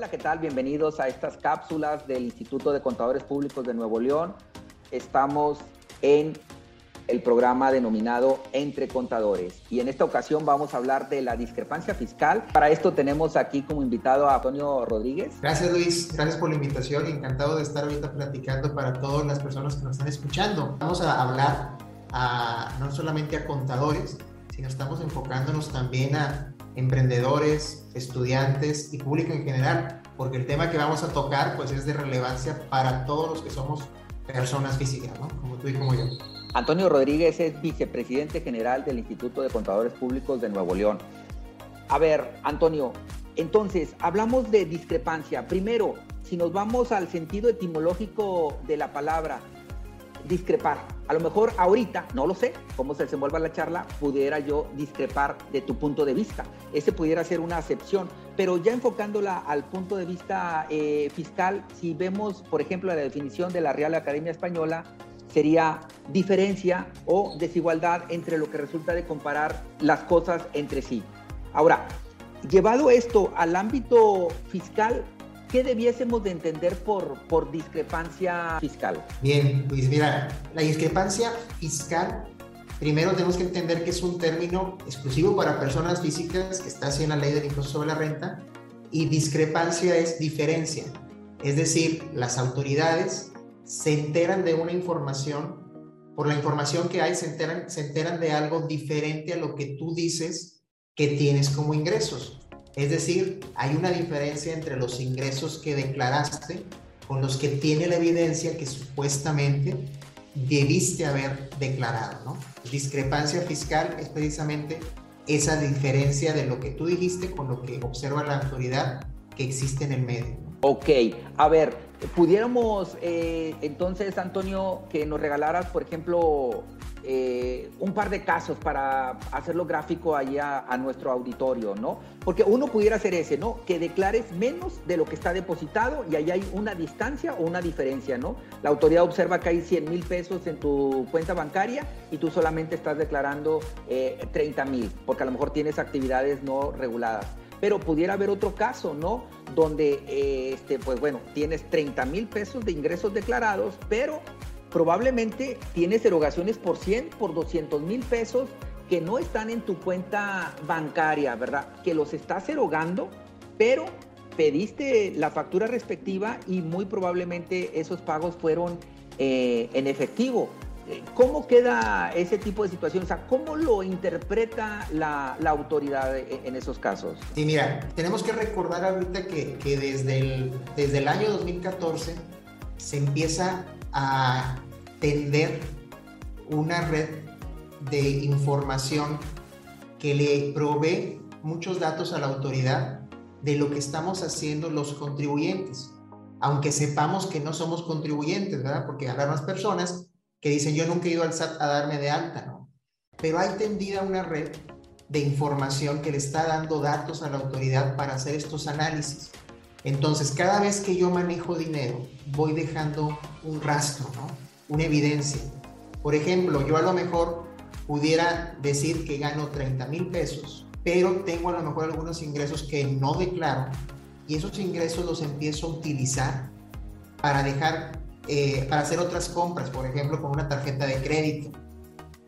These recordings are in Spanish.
Hola, ¿qué tal? Bienvenidos a estas cápsulas del Instituto de Contadores Públicos de Nuevo León. Estamos en el programa denominado Entre Contadores y en esta ocasión vamos a hablar de la discrepancia fiscal. Para esto tenemos aquí como invitado a Antonio Rodríguez. Gracias Luis, gracias por la invitación. Encantado de estar ahorita platicando para todas las personas que nos están escuchando. Vamos a hablar a, no solamente a contadores, sino estamos enfocándonos también a emprendedores, estudiantes y público en general, porque el tema que vamos a tocar pues es de relevancia para todos los que somos personas físicas, ¿no? Como tú y como yo. Antonio Rodríguez es vicepresidente general del Instituto de Contadores Públicos de Nuevo León. A ver, Antonio, entonces, hablamos de discrepancia. Primero, si nos vamos al sentido etimológico de la palabra, discrepar. A lo mejor ahorita, no lo sé, cómo se desenvuelva la charla, pudiera yo discrepar de tu punto de vista. Ese pudiera ser una acepción, pero ya enfocándola al punto de vista eh, fiscal, si vemos, por ejemplo, la definición de la Real Academia Española, sería diferencia o desigualdad entre lo que resulta de comparar las cosas entre sí. Ahora, llevado esto al ámbito fiscal, ¿qué debiésemos de entender por, por discrepancia fiscal? Bien, pues mira, la discrepancia fiscal, primero tenemos que entender que es un término exclusivo para personas físicas que está así en la ley del impuesto sobre la renta y discrepancia es diferencia. Es decir, las autoridades se enteran de una información, por la información que hay, se enteran, se enteran de algo diferente a lo que tú dices que tienes como ingresos. Es decir, hay una diferencia entre los ingresos que declaraste con los que tiene la evidencia que supuestamente debiste haber declarado. ¿no? Discrepancia fiscal es precisamente esa diferencia de lo que tú dijiste con lo que observa la autoridad que existe en el medio. Ok, a ver, pudiéramos eh, entonces, Antonio, que nos regalaras, por ejemplo, eh, un par de casos para hacerlo gráfico allá a nuestro auditorio, ¿no? Porque uno pudiera hacer ese, ¿no? Que declares menos de lo que está depositado y ahí hay una distancia o una diferencia, ¿no? La autoridad observa que hay 100 mil pesos en tu cuenta bancaria y tú solamente estás declarando 30 eh, mil, porque a lo mejor tienes actividades no reguladas pero pudiera haber otro caso, ¿no? Donde, eh, este, pues bueno, tienes 30 mil pesos de ingresos declarados, pero probablemente tienes erogaciones por 100, por 200 mil pesos que no están en tu cuenta bancaria, ¿verdad? Que los estás erogando, pero pediste la factura respectiva y muy probablemente esos pagos fueron eh, en efectivo. ¿Cómo queda ese tipo de situación? O sea, ¿cómo lo interpreta la, autoridad en esos casos? Sí, mira, tenemos que recordar ahorita que, que desde, el, desde el año 2014 se empieza a tender una red de información que le provee muchos datos a la autoridad de lo que estamos haciendo los contribuyentes, aunque sepamos que no somos contribuyentes, ¿verdad? Porque habrá más personas que dicen yo nunca he ido al SAT a darme de alta, ¿no? Pero hay tendida una red de información que le está dando datos a la autoridad para hacer estos análisis. Entonces, cada vez que yo manejo dinero, voy dejando un rastro, ¿no? Una evidencia. Por ejemplo, yo a lo mejor pudiera decir que gano 30 mil pesos, pero tengo a lo mejor algunos ingresos que no declaro y esos ingresos los empiezo a utilizar para dejar eh, para hacer otras compras, por ejemplo, con una tarjeta de crédito.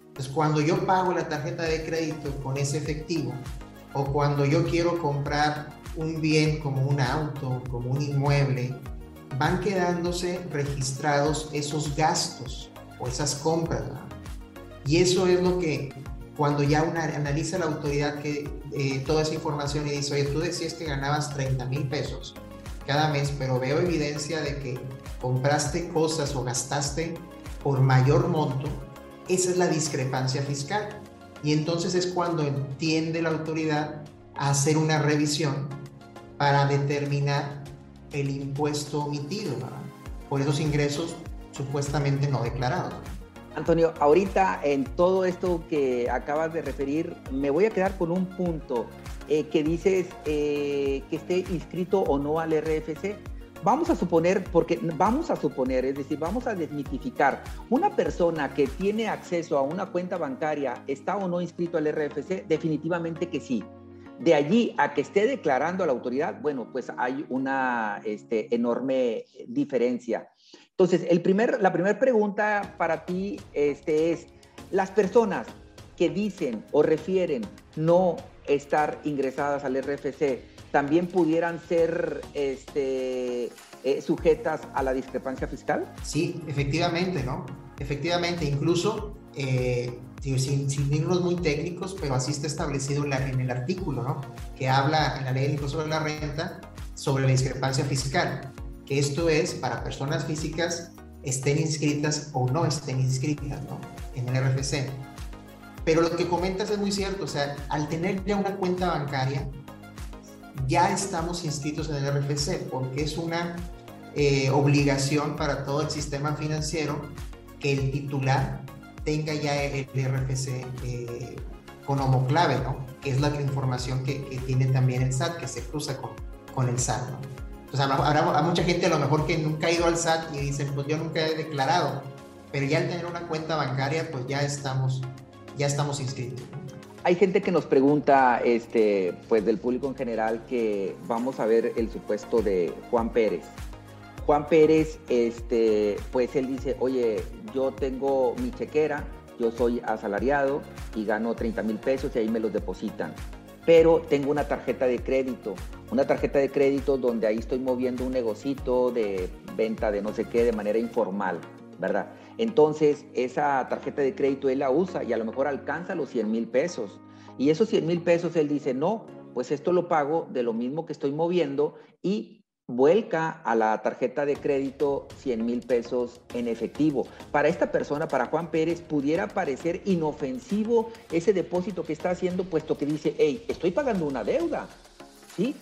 Entonces, cuando yo pago la tarjeta de crédito con ese efectivo, o cuando yo quiero comprar un bien como un auto, como un inmueble, van quedándose registrados esos gastos o esas compras. Y eso es lo que cuando ya una, analiza la autoridad que eh, toda esa información y dice, oye, tú decías que ganabas 30 mil pesos cada mes, pero veo evidencia de que compraste cosas o gastaste por mayor monto, esa es la discrepancia fiscal. Y entonces es cuando entiende la autoridad a hacer una revisión para determinar el impuesto omitido por esos ingresos supuestamente no declarados. Antonio, ahorita en todo esto que acabas de referir, me voy a quedar con un punto eh, que dices eh, que esté inscrito o no al RFC. Vamos a suponer, porque vamos a suponer, es decir, vamos a desmitificar, una persona que tiene acceso a una cuenta bancaria, ¿está o no inscrito al RFC? Definitivamente que sí. De allí a que esté declarando a la autoridad, bueno, pues hay una este, enorme diferencia. Entonces, primer, la primera pregunta para ti este, es, las personas que dicen o refieren no estar ingresadas al RFC, también pudieran ser este, eh, sujetas a la discrepancia fiscal? Sí, efectivamente, ¿no? Efectivamente, incluso eh, sin, sin, irnos muy técnicos, pero así está establecido en, en, el artículo, ¿no? Que habla en la ley del impuesto sobre la renta sobre la discrepancia fiscal, que esto es para personas físicas estén inscritas o no estén inscritas, ¿no? En el RFC. Pero lo que comentas es muy cierto, o sea, al tener ya una cuenta bancaria, ya estamos inscritos en el RFC, porque es una eh, obligación para todo el sistema financiero que el titular tenga ya el RFC eh, con homoclave, ¿no? Que es la información que, tiene también el SAT, que se cruza con, con el SAT, ¿no? Entonces, habrá, mucha gente a lo mejor que nunca ha ido al SAT y dice, pues yo nunca he declarado, pero ya al tener una cuenta bancaria, pues ya estamos, ya estamos inscritos. Hay gente que nos pregunta, este, pues del público en general, que vamos a ver el supuesto de Juan Pérez. Juan Pérez, este, pues él dice, oye, yo tengo mi chequera, yo soy asalariado y gano 30 mil pesos y ahí me los depositan. Pero tengo una tarjeta de crédito, una tarjeta de crédito donde ahí estoy moviendo un negocito de venta de no sé qué de manera informal, ¿verdad? Entonces, esa tarjeta de crédito él la usa y a lo mejor alcanza los 100 mil pesos. Y esos 100 mil pesos él dice, no, pues esto lo pago de lo mismo que estoy moviendo y vuelca a la tarjeta de crédito 100 mil pesos en efectivo. Para esta persona, para Juan Pérez, pudiera parecer inofensivo ese depósito que está haciendo, puesto que dice, hey, estoy pagando una deuda, ¿sí?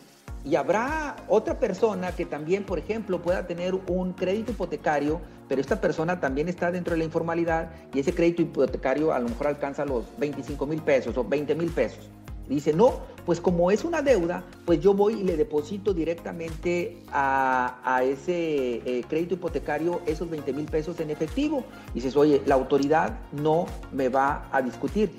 Y habrá otra persona que también, por ejemplo, pueda tener un crédito hipotecario, pero esta persona también está dentro de la informalidad y ese crédito hipotecario a lo mejor alcanza los 25 mil pesos o 20 mil pesos. Dice, no, pues como es una deuda, pues yo voy y le deposito directamente a, ese eh, crédito hipotecario esos 20 mil pesos en efectivo. dices, oye, la autoridad no me va a discutir.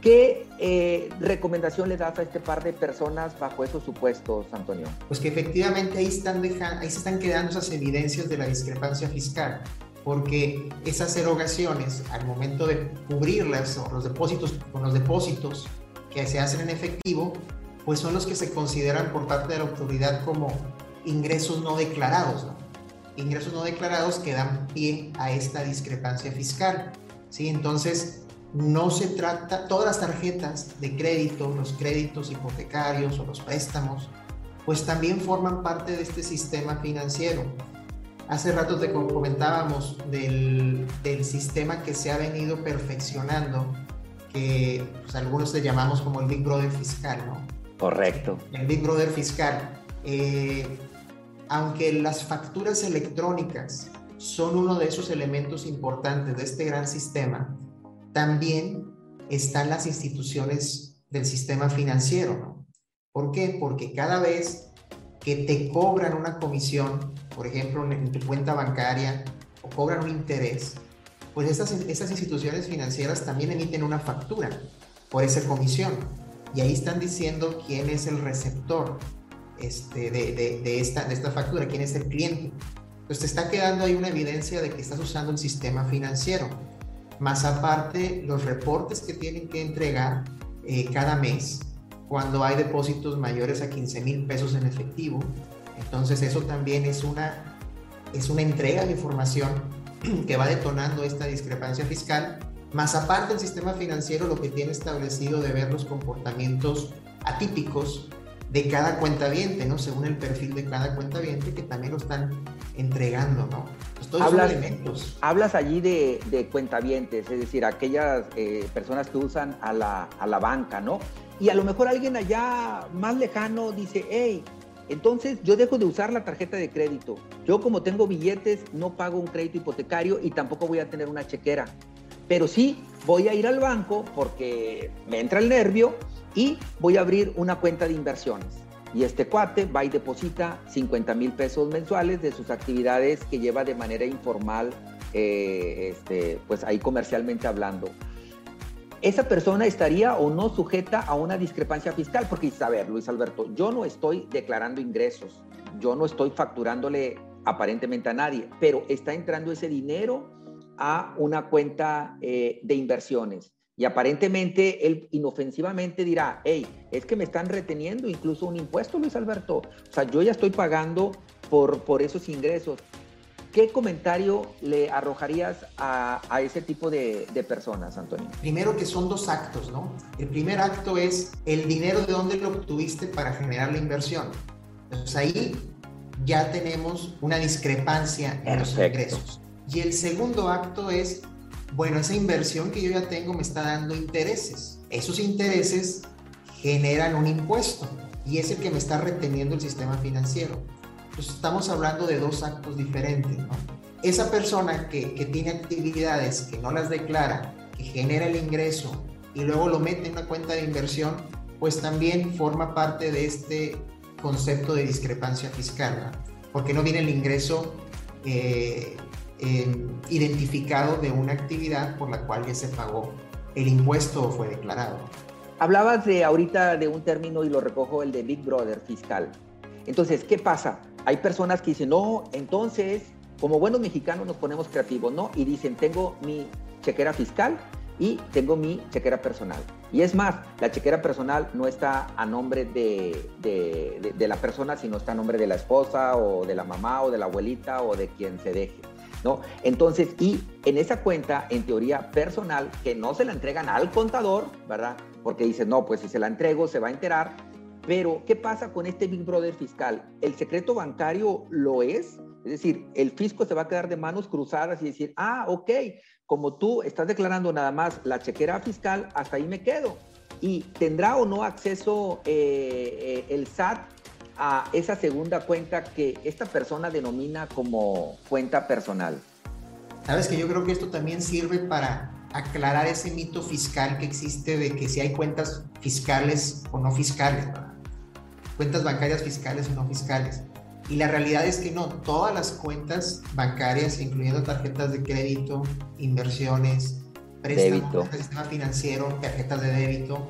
¿Qué eh, recomendación le das a este par de personas bajo esos supuestos, Antonio? Pues que efectivamente ahí, están ahí se están quedando esas evidencias de la discrepancia fiscal, porque esas erogaciones al momento de cubrirlas o los depósitos con los depósitos que se hacen en efectivo, pues son los que se consideran por parte de la autoridad como ingresos no declarados, ingresos no declarados que dan pie a esta discrepancia fiscal. ¿sí? Entonces, no se trata, todas las tarjetas de crédito, los créditos hipotecarios o los préstamos, pues también forman parte de este sistema financiero. Hace rato te comentábamos del, del sistema que se ha venido perfeccionando pues, algunos le llamamos como el Big Brother fiscal, ¿no? Correcto. El Big Brother fiscal. Eh, aunque las facturas electrónicas son uno de esos elementos importantes de este gran sistema, también están las instituciones del sistema financiero, ¿no? ¿Por qué? Porque cada vez que te cobran una comisión, por ejemplo, en tu cuenta bancaria, o cobran un interés, pues estas, estas instituciones financieras también emiten una factura por esa comisión. Y ahí están diciendo quién es el receptor este, de, esta, de esta factura, quién es el cliente. Pues te está quedando ahí una evidencia de que estás usando el sistema financiero. Más aparte, los reportes que tienen que entregar eh, cada mes cuando hay depósitos mayores a 15 mil pesos en efectivo. Entonces eso también es una, es una entrega de información que va detonando esta discrepancia fiscal, más aparte el sistema financiero lo que tiene establecido de ver los comportamientos atípicos de cada cuentaviente, ¿no? Según el perfil de cada cuentaviente que también lo están entregando, ¿no? Pues hablas, elementos. Hablas allí de, de cuentavientes, es decir, aquellas eh, personas que usan a la, a la banca, ¿no? Y a lo mejor alguien allá más lejano dice, hey, entonces yo dejo de usar la tarjeta de crédito. Yo como tengo billetes no pago un crédito hipotecario y tampoco voy a tener una chequera. Pero sí voy a ir al banco porque me entra el nervio y voy a abrir una cuenta de inversiones. Y este cuate va y deposita 50 mil pesos mensuales de sus actividades que lleva de manera informal, eh, este, pues ahí comercialmente hablando. Esa persona estaría o no sujeta a una discrepancia fiscal, porque a ver, Luis Alberto, yo no estoy declarando ingresos, yo no estoy facturándole aparentemente a nadie, pero está entrando ese dinero a una cuenta eh, de inversiones. Y aparentemente él inofensivamente dirá, hey, es que me están reteniendo incluso un impuesto, Luis Alberto. O sea, yo ya estoy pagando por, por esos ingresos. ¿Qué comentario le arrojarías a, ese tipo de, personas, Antonio? Primero que son dos actos, ¿no? El primer acto es el dinero de dónde lo obtuviste para generar la inversión. Entonces ahí ya tenemos una discrepancia en los ingresos. Y el segundo acto es, bueno, esa inversión que yo ya tengo me está dando intereses. Esos intereses generan un impuesto y es el que me está reteniendo el sistema financiero. Pues, estamos hablando de dos actos diferentes. Esa persona que, que tiene actividades que no las declara, que genera el ingreso y luego lo mete en una cuenta de inversión, pues también forma parte de este concepto de discrepancia fiscal, porque no viene el ingreso eh, identificado de una actividad por la cual ya se pagó el impuesto o fue declarado. Hablabas de ahorita de un término y lo recojo, el de Big Brother fiscal. Entonces, ¿qué pasa? Hay personas que dicen, no, entonces, como buenos mexicanos nos ponemos creativos, ¿no? Y dicen, tengo mi chequera fiscal y tengo mi chequera personal. Y es más, la chequera personal no está a nombre de, de, la persona, sino está a nombre de la esposa o de la mamá o de la abuelita o de quien se deje. ¿No? Entonces, y en esa cuenta, en teoría personal, que no se la entregan al contador, ¿verdad? Porque dicen, no, pues si se la entrego, se va a enterar, pero, ¿qué pasa con este Big Brother fiscal? ¿El secreto bancario lo es? Es decir, el fisco se va a quedar de manos cruzadas y decir, ah, ok, como tú estás declarando nada más la chequera fiscal, hasta ahí me quedo. ¿Y tendrá o no acceso eh, eh, el SAT a esa segunda cuenta que esta persona denomina como cuenta personal? Sabes que yo creo que esto también sirve para aclarar ese mito fiscal que existe de que si hay cuentas fiscales o no fiscales. ¿verdad? Cuentas bancarias fiscales o no fiscales. Y la realidad es que no, todas las cuentas bancarias, incluyendo tarjetas de crédito, inversiones, préstamos, sistema financiero, tarjetas de débito,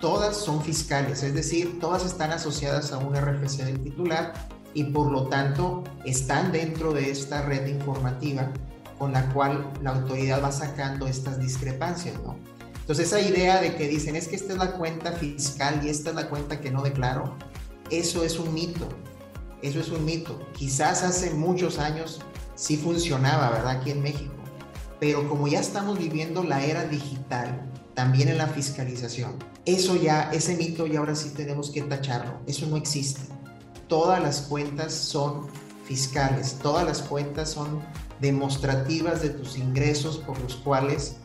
todas son fiscales, es decir, todas están asociadas a un RFC del titular y por lo tanto están dentro de esta red informativa con la cual la autoridad va sacando estas discrepancias, ¿no? Entonces esa idea de que dicen es que esta es la cuenta fiscal y esta es la cuenta que no declaro, eso es un mito, eso es un mito. Quizás hace muchos años sí funcionaba, ¿verdad? Aquí en México. Pero como ya estamos viviendo la era digital, también en la fiscalización, eso ya, ese mito ya ahora sí tenemos que tacharlo. Eso no existe. Todas las cuentas son fiscales, todas las cuentas son demostrativas de tus ingresos por los cuales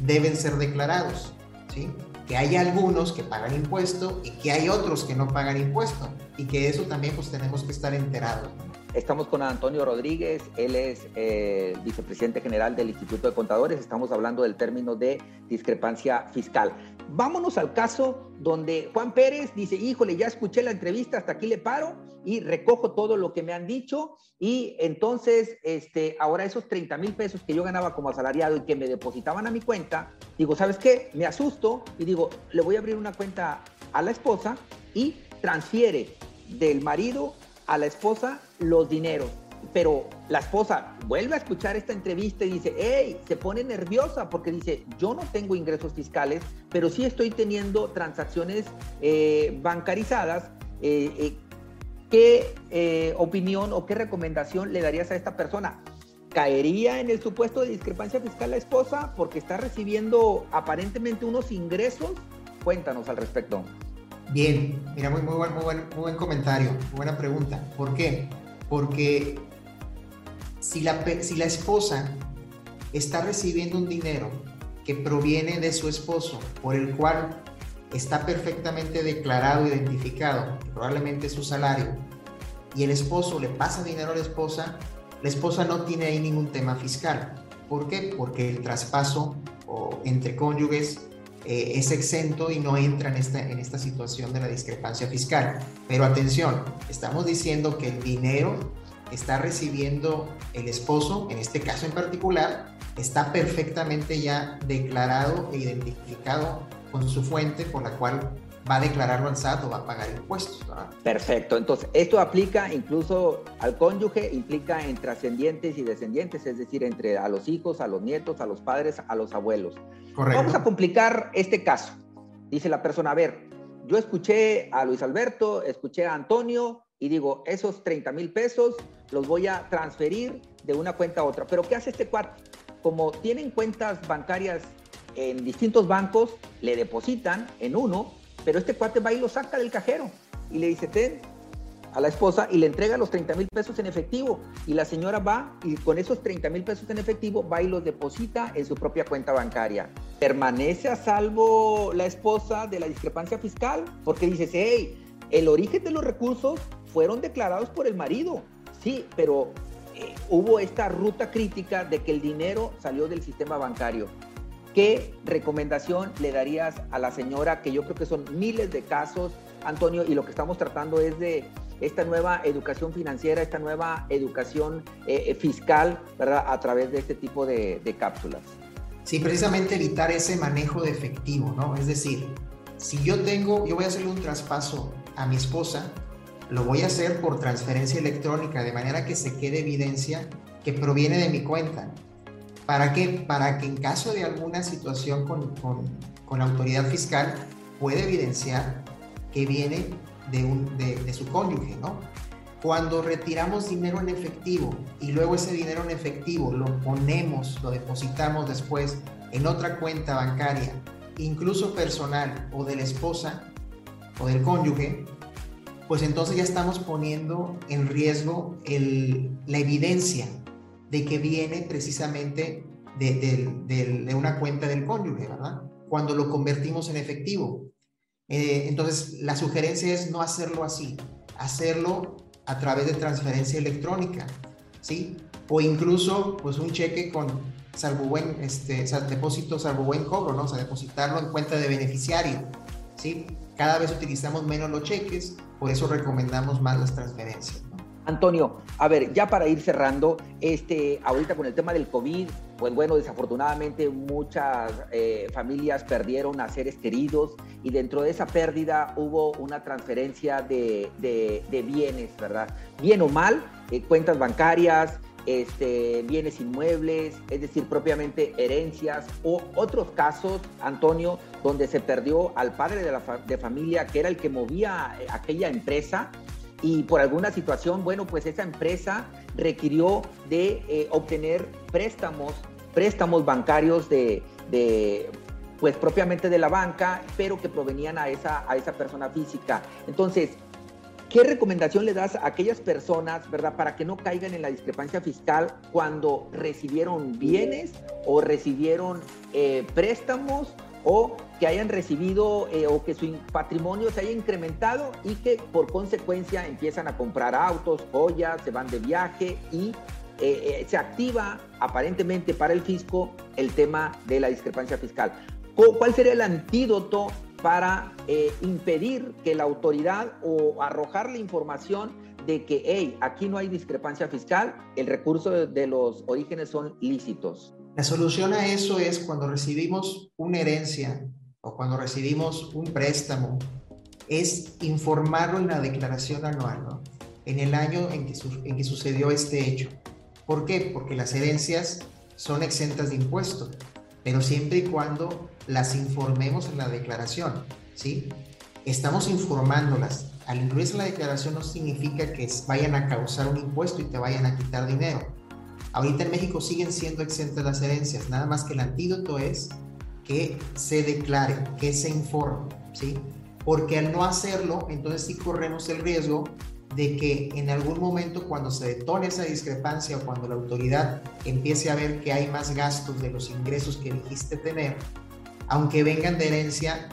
deben ser declarados, ¿sí? Que hay algunos que pagan impuesto y que hay otros que no pagan impuesto y que eso también pues tenemos que estar enterados. Estamos con Antonio Rodríguez, él es eh, vicepresidente general del Instituto de Contadores, estamos hablando del término de discrepancia fiscal. Vámonos al caso donde Juan Pérez dice, híjole, ya escuché la entrevista, hasta aquí le paro y recojo todo lo que me han dicho y entonces este, ahora esos 30 mil pesos que yo ganaba como asalariado y que me depositaban a mi cuenta, digo, ¿sabes qué? Me asusto y digo, le voy a abrir una cuenta a la esposa y transfiere del marido a la esposa los dineros. Pero la esposa vuelve a escuchar esta entrevista y dice, hey, se pone nerviosa porque dice, yo no tengo ingresos fiscales, pero sí estoy teniendo transacciones eh, bancarizadas. Eh, eh, ¿Qué opinión o qué recomendación le darías a esta persona? ¿Caería en el supuesto de discrepancia fiscal la esposa porque está recibiendo aparentemente unos ingresos? Cuéntanos al respecto. Bien, mira, muy, muy, buen, muy, buen, muy buen comentario, buena pregunta. ¿Por qué? Porque si la, si la esposa está recibiendo un dinero que proviene de su esposo, por el cual está perfectamente declarado, identificado, probablemente su salario, y el esposo le pasa dinero a la esposa, la esposa no tiene ahí ningún tema fiscal. ¿Por qué? Porque el traspaso entre cónyuges eh, es exento y no entra en esta, en esta situación de la discrepancia fiscal. Pero atención, estamos diciendo que el dinero está recibiendo el esposo, en este caso en particular, está perfectamente ya declarado e identificado con su fuente por la cual va a declararlo al SAT o va a pagar impuestos. Perfecto. Entonces, esto aplica incluso al cónyuge, implica en trascendientes y descendientes, es decir, entre a los hijos, a los nietos, a los padres, a los abuelos. Correcto. Vamos a complicar este caso. Dice la persona, a ver, yo escuché a Luis Alberto, escuché a Antonio y digo, esos 30 mil pesos los voy a transferir de una cuenta a otra. Pero ¿qué hace este cuarto? Como tienen cuentas bancarias en distintos bancos, le depositan en uno pero este cuate va y lo saca del cajero y le dice, ten a la esposa y le entrega los 30 mil pesos en efectivo. Y la señora va y con esos 30 mil pesos en efectivo va y los deposita en su propia cuenta bancaria. ¿Permanece a salvo la esposa de la discrepancia fiscal? Porque dices, hey, el origen de los recursos fueron declarados por el marido. Sí, pero eh, hubo esta ruta crítica de que el dinero salió del sistema bancario. ¿Qué recomendación le darías a la señora, que yo creo que son miles de casos, Antonio, y lo que estamos tratando es de esta nueva educación financiera, esta nueva educación eh, eh, fiscal, ¿verdad? A través de este tipo de, de cápsulas. Sí, precisamente evitar ese manejo de efectivo, ¿no? Es decir, si yo tengo, yo voy a hacerle un traspaso a mi esposa, lo voy a hacer por transferencia electrónica, de manera que se quede evidencia que proviene de mi cuenta. ¿Para qué? Para que en caso de alguna situación con, con, la autoridad fiscal pueda evidenciar que viene de, un, de, su cónyuge, ¿no? Cuando retiramos dinero en efectivo y luego ese dinero en efectivo lo ponemos, lo depositamos después en otra cuenta bancaria, incluso personal o de la esposa o del cónyuge, pues entonces ya estamos poniendo en riesgo la evidencia de que viene precisamente de, una cuenta del cónyuge, ¿verdad? Cuando lo convertimos en efectivo. Eh, entonces, la sugerencia es no hacerlo así, hacerlo a través de transferencia electrónica, ¿sí? O incluso, pues, un cheque con salvo buen, este, depósito salvo buen cobro, ¿no? O sea, depositarlo en cuenta de beneficiario, ¿sí? Cada vez utilizamos menos los cheques, por eso recomendamos más las transferencias. Antonio, a ver, ya para ir cerrando, este, ahorita con el tema del COVID, pues bueno, desafortunadamente muchas eh, familias perdieron a seres queridos y dentro de esa pérdida hubo una transferencia de, bienes, ¿verdad? Bien o mal, eh, cuentas bancarias, este, bienes inmuebles, es decir, propiamente herencias o otros casos, Antonio, donde se perdió al padre de la de familia que era el que movía eh, aquella empresa y por alguna situación, bueno, pues esa empresa requirió de eh, obtener préstamos, préstamos bancarios de, pues propiamente de la banca, pero que provenían a esa, a esa persona física. Entonces, ¿qué recomendación le das a aquellas personas, verdad, para que no caigan en la discrepancia fiscal cuando recibieron bienes o recibieron eh, préstamos o que hayan recibido eh, o que su patrimonio se haya incrementado y que por consecuencia empiezan a comprar autos, joyas, se van de viaje y eh, eh, se activa aparentemente para el fisco el tema de la discrepancia fiscal. ¿Cuál sería el antídoto para impedir que la autoridad o arrojar la información de que, hey, aquí no hay discrepancia fiscal, el recurso de los orígenes son lícitos? La solución a eso es cuando recibimos una herencia o cuando recibimos un préstamo, es informarlo en la declaración anual, ¿no? en el año en que, en que sucedió este hecho. ¿Por qué? Porque las herencias son exentas de impuestos, pero siempre y cuando las informemos en la declaración, ¿sí? Estamos informándolas. Al incluirse en la declaración no significa que vayan a causar un impuesto y te vayan a quitar dinero Ahorita en México siguen siendo exentas las herencias, nada más que el antídoto es que se declare, que se informe, ¿sí? Porque al no hacerlo, entonces sí corremos el riesgo de que en algún momento cuando se detone esa discrepancia o cuando la autoridad empiece a ver que hay más gastos de los ingresos que dijiste tener, aunque vengan de herencia,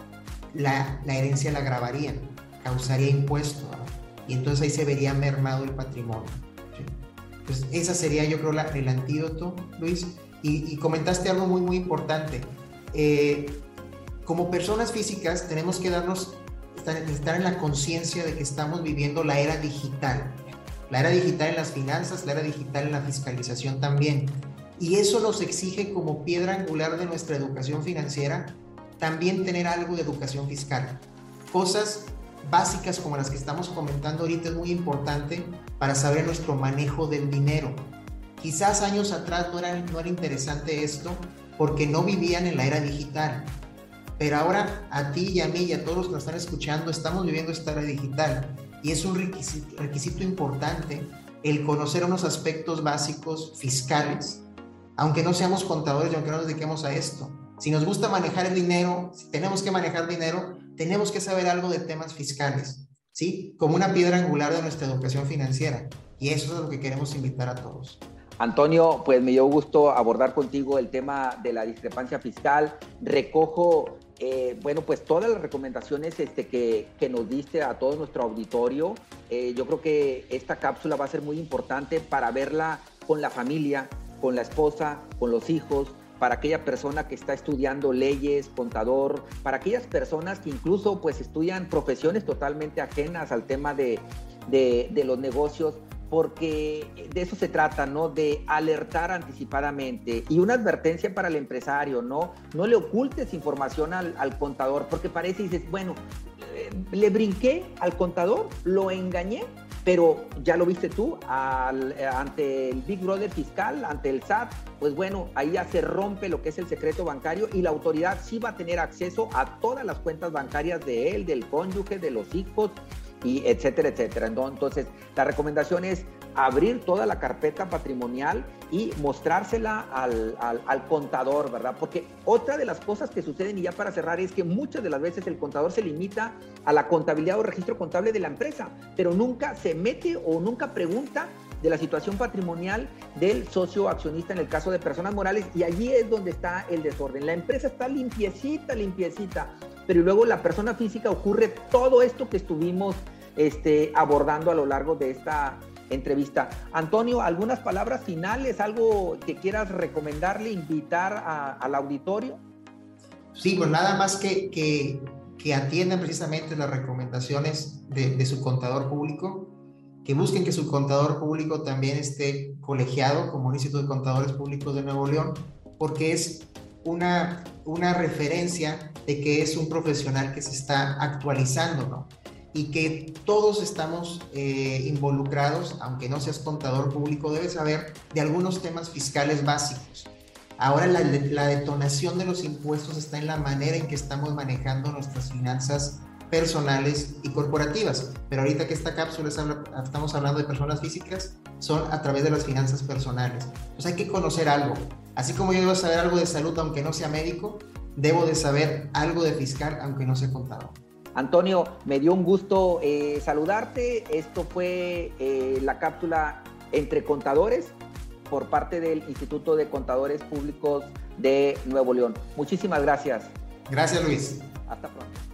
la, herencia la grabarían, causaría impuesto, y entonces ahí se vería mermado el patrimonio. Pues esa sería yo creo el antídoto, Luis. Y, comentaste algo muy, muy importante. Eh, como personas físicas tenemos que darnos, estar, en la conciencia de que estamos viviendo la era digital. La era digital en las finanzas, la era digital en la fiscalización también. Y eso nos exige como piedra angular de nuestra educación financiera también tener algo de educación fiscal. Cosas básicas como las que estamos comentando ahorita es muy importante para saber nuestro manejo del dinero. Quizás años atrás no era, no era interesante esto porque no vivían en la era digital. Pero ahora a ti y a mí y a todos los que nos están escuchando estamos viviendo esta era digital y es un requisito, requisito importante el conocer unos aspectos básicos fiscales, aunque no seamos contadores y aunque no nos dediquemos a esto. Si nos gusta manejar el dinero, si tenemos que manejar dinero, tenemos que saber algo de temas fiscales, ¿sí? Como una piedra angular de nuestra educación financiera. Y eso es lo que queremos invitar a todos. Antonio, pues me dio gusto abordar contigo el tema de la discrepancia fiscal. Recojo, eh, bueno, pues todas las recomendaciones este, que, nos diste a todo nuestro auditorio. Eh, yo creo que esta cápsula va a ser muy importante para verla con la familia, con la esposa, con los hijos, para aquella persona que está estudiando leyes, contador, para aquellas personas que incluso pues estudian profesiones totalmente ajenas al tema de, de, los negocios, porque de eso se trata, ¿no? De alertar anticipadamente. Y una advertencia para el empresario, ¿no? No le ocultes información al, al contador, porque parece y dices, bueno, eh, le brinqué al contador, lo engañé, pero ya lo viste tú, eh, ante el Big Brother fiscal, ante el SAT, pues bueno, ahí ya se rompe lo que es el secreto bancario y la autoridad sí va a tener acceso a todas las cuentas bancarias de él, del cónyuge, de los hijos, y etcétera, etcétera. Entonces, la recomendación es abrir toda la carpeta patrimonial y mostrársela al, al, contador, ¿verdad? Porque otra de las cosas que suceden, y ya para cerrar, es que muchas de las veces el contador se limita a la contabilidad o registro contable de la empresa, pero nunca se mete o nunca pregunta de la situación patrimonial del socio accionista en el caso de personas morales y allí es donde está el desorden. La empresa está limpiecita, limpiecita, pero luego la persona física ocurre todo esto que estuvimos este, abordando a lo largo de esta entrevista. Antonio, ¿algunas palabras finales, algo que quieras recomendarle, invitar al auditorio? Sí, pues nada más que, que, que atiendan precisamente las recomendaciones de, de, su contador público, que busquen que su contador público también esté colegiado como un Instituto de Contadores Públicos de Nuevo León, porque es una, una referencia de que es un profesional que se está actualizando, ¿no? Y que todos estamos eh, involucrados, aunque no seas contador público, debes saber de algunos temas fiscales básicos. Ahora la, la detonación de los impuestos está en la manera en que estamos manejando nuestras finanzas personales y corporativas. Pero ahorita que esta cápsula estamos hablando de personas físicas, son a través de las finanzas personales. Pues hay que conocer algo. Así como yo debo saber algo de salud aunque no sea médico, debo de saber algo de fiscal aunque no sea contador. Antonio, me dio un gusto eh, saludarte. Esto fue eh, la cápsula entre contadores por parte del Instituto de Contadores Públicos de Nuevo León. Muchísimas gracias. Gracias, Luis. Hasta pronto.